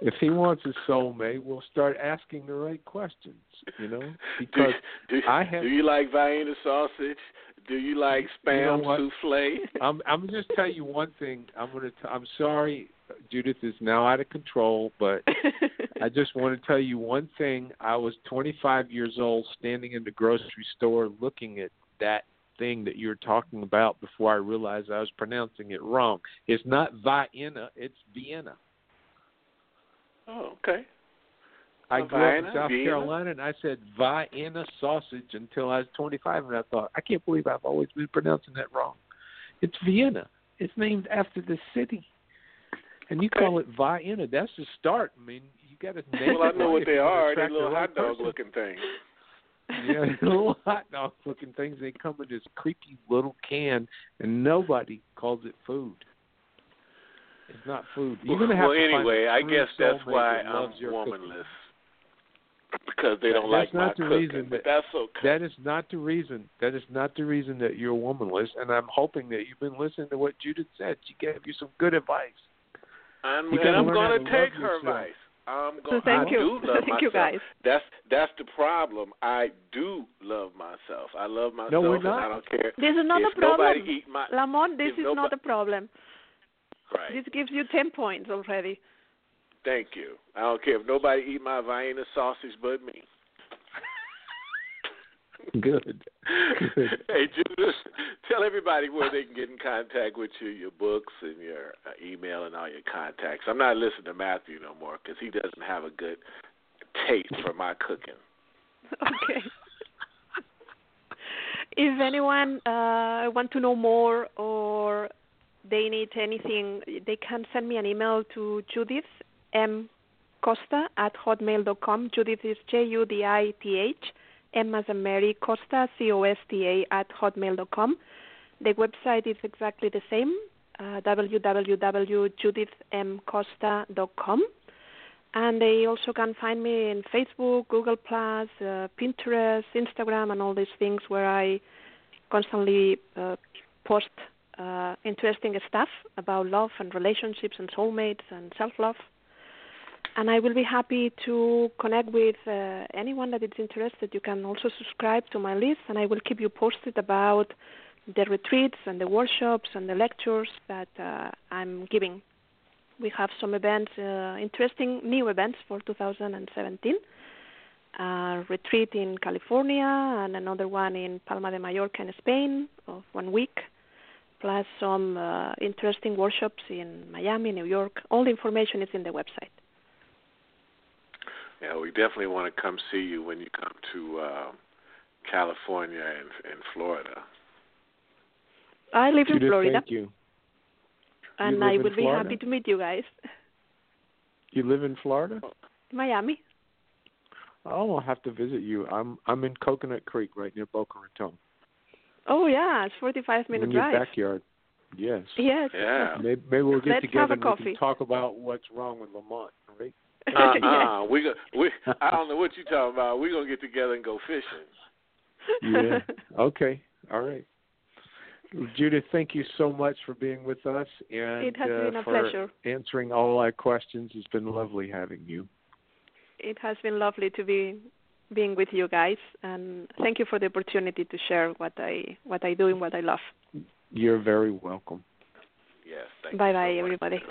if he wants a soulmate, we'll start asking the right questions. You know, Do, because do, I have- do you like Vienna sausage? Do you like You know spam souffle? I'm I'm just tell you one thing. I'm gonna. T- I'm sorry, Judith is now out of control, but I just want to tell you one thing. I was 25 years old, standing in the grocery store, looking at that thing that you're talking about before I realized I was pronouncing it wrong. It's not Vienna, it's Vienna. Oh, okay. I grew up in South Vienna? Carolina, and I said Vienna sausage until I was 25, and I thought I can't believe I've always been pronouncing that wrong. It's Vienna. It's named after the city, and you call it Vienna. That's the start. I mean, you got to name Well, I know what they are. They're the little hot dog person. looking things. Yeah, little hot dog looking things. They come in this creepy little can, and nobody calls it food. It's not food. You're gonna have well, to anyway, a I true guess that's why I'm loves your cooking. womanless. because they don't that's like not my the cooking. reason but that, that's okay. That is not the reason. That is not the reason that you're womanless. And I'm hoping that you've been listening to what Judith said. She gave you some good advice. I'm, and I'm going to to take her yourself. advice. I'm So thank I you. do love thank myself. you guys. That's that's the problem. I do love myself. I love myself, No, we're and not. I don't care This is not if a problem. nobody eat my Lamont, this is nobody- not a problem. Right. This gives you 10 points already. Thank you. I don't care if nobody eat my Vienna sausage but me. Good. Good. hey, Judith, tell everybody where they can get in contact with you, your books and your uh, email and all your contacts. I'm not listening to Matthew no more because he doesn't have a good taste for my cooking. okay. if anyone uh, want to know more or they need anything, they can send me an email to Judith M Costa at hotmail.com. Judith is J U D I T H M as in Mary Costa C O S T A at hotmail.com. The website is exactly the same. Uh, www.judithmcosta.com and they also can find me in Facebook, Google Plus, uh, Pinterest, Instagram, and all these things where I constantly uh, post uh, interesting stuff about love and relationships and soulmates and self-love. And I will be happy to connect with uh, anyone that is interested. You can also subscribe to my list, and I will keep you posted about the retreats and the workshops and the lectures that uh, I'm giving we have some events, uh, interesting new events for 2017. A retreat in California and another one in Palma de Mallorca in Spain of one week, plus some uh, interesting workshops in Miami, New York. All the information is in the website. Yeah, we definitely want to come see you when you come to uh, California and, and Florida. I live in Florida, thank you. and live I in will be happy to meet you guys. You live in Florida? Miami. Oh, I'll have to visit you. I'm I'm in Coconut Creek, right near Boca Raton. Oh yeah, it's 45 minute in your drive. backyard. Yes. Yes. Yeah. Maybe, maybe we'll get Let's together and we can talk about what's wrong with Lamont, right? Uh Yes. uh We go, we I don't know what you're talking about. We're gonna get together and go fishing. Yeah. okay. All right. Judith, thank you so much for being with us and It has uh, been a for pleasure. answering all our questions. It's been lovely having you. it has been lovely to be being with you guys and thank you for the opportunity to share what I what I do and what I love. You're very welcome. Yes. Thank Bye you so bye much. everybody.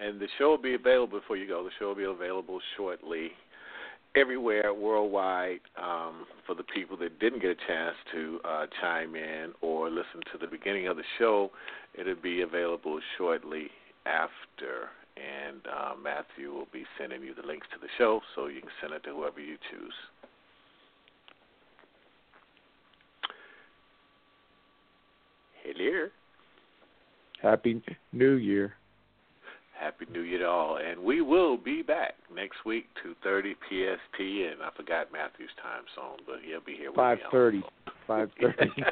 And the show will be available before you go. The show will be available shortly everywhere worldwide um, for the people that didn't get a chance to uh, chime in or listen to the beginning of the show. It'll be available shortly after. And uh, Matthew will be sending you the links to the show so you can send it to whoever you choose. Hello. Happy New Year. Happy New Year to all, and we will be back next week, two thirty PST, and I forgot Matthew's time zone, but he'll be here. with me Five thirty. Five thirty.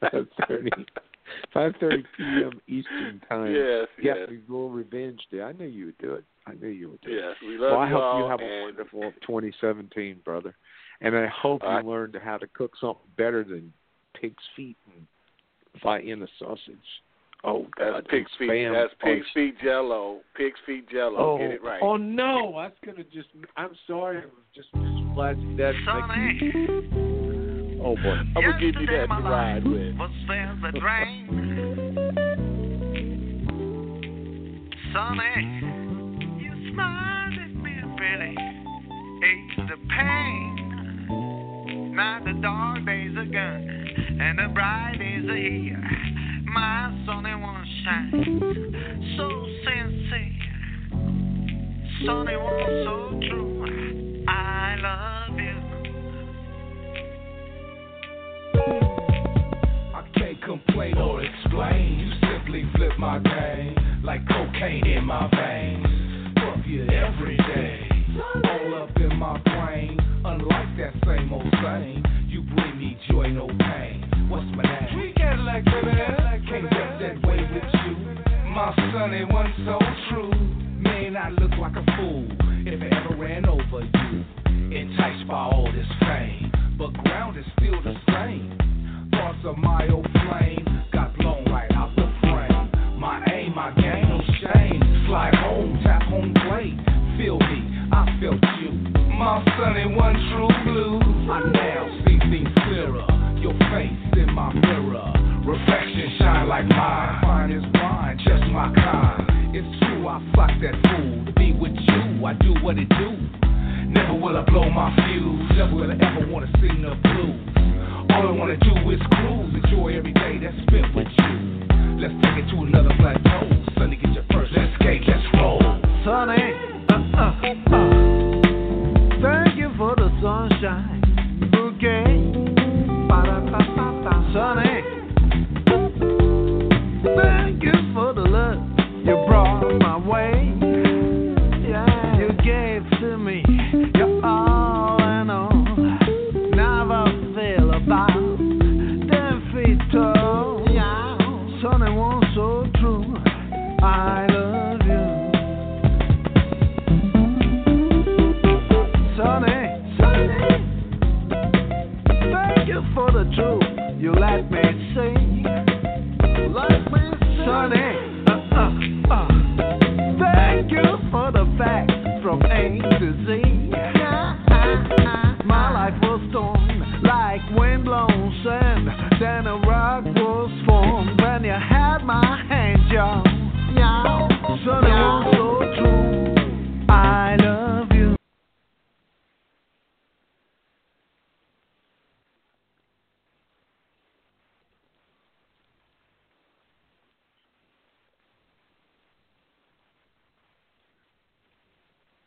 Five thirty. Five thirty p.m. Eastern time. yes, Yeah, yes, a little revenge day. I knew you would do it. I knew you would do it. yes. We love Well, I hope you have a wonderful 2017, brother. And I hope All right. you learned how to cook something better than pig's feet and Vienna sausage. Oh, God. That's pig's feet. Spam That's pig's bites. feet jello. Pig's feet jello. Oh, Get it right. oh no! That's gonna just. I'm sorry. I was just flashing that. Sonny, Oh boy, I'm gonna give you yesterday that my to ride life with. was filled with rain. Sonny, you smiled at me really eased the pain. Now the dark days are gone and the bright days are here. My sunny one shines so sincere. Sunny one so true. Can't complain or explain. You simply flip my game like cocaine in my veins. Fuck you every day. All up in my brain. Unlike that same old saying, you bring me joy, no pain. What's my name? Sweet Cadillac, baby. Can't get that way with you. My son ain't one so true. Man, I look like a fool if I ever ran over you. Enticed by all this fame, but ground is still the same. Thoughts of my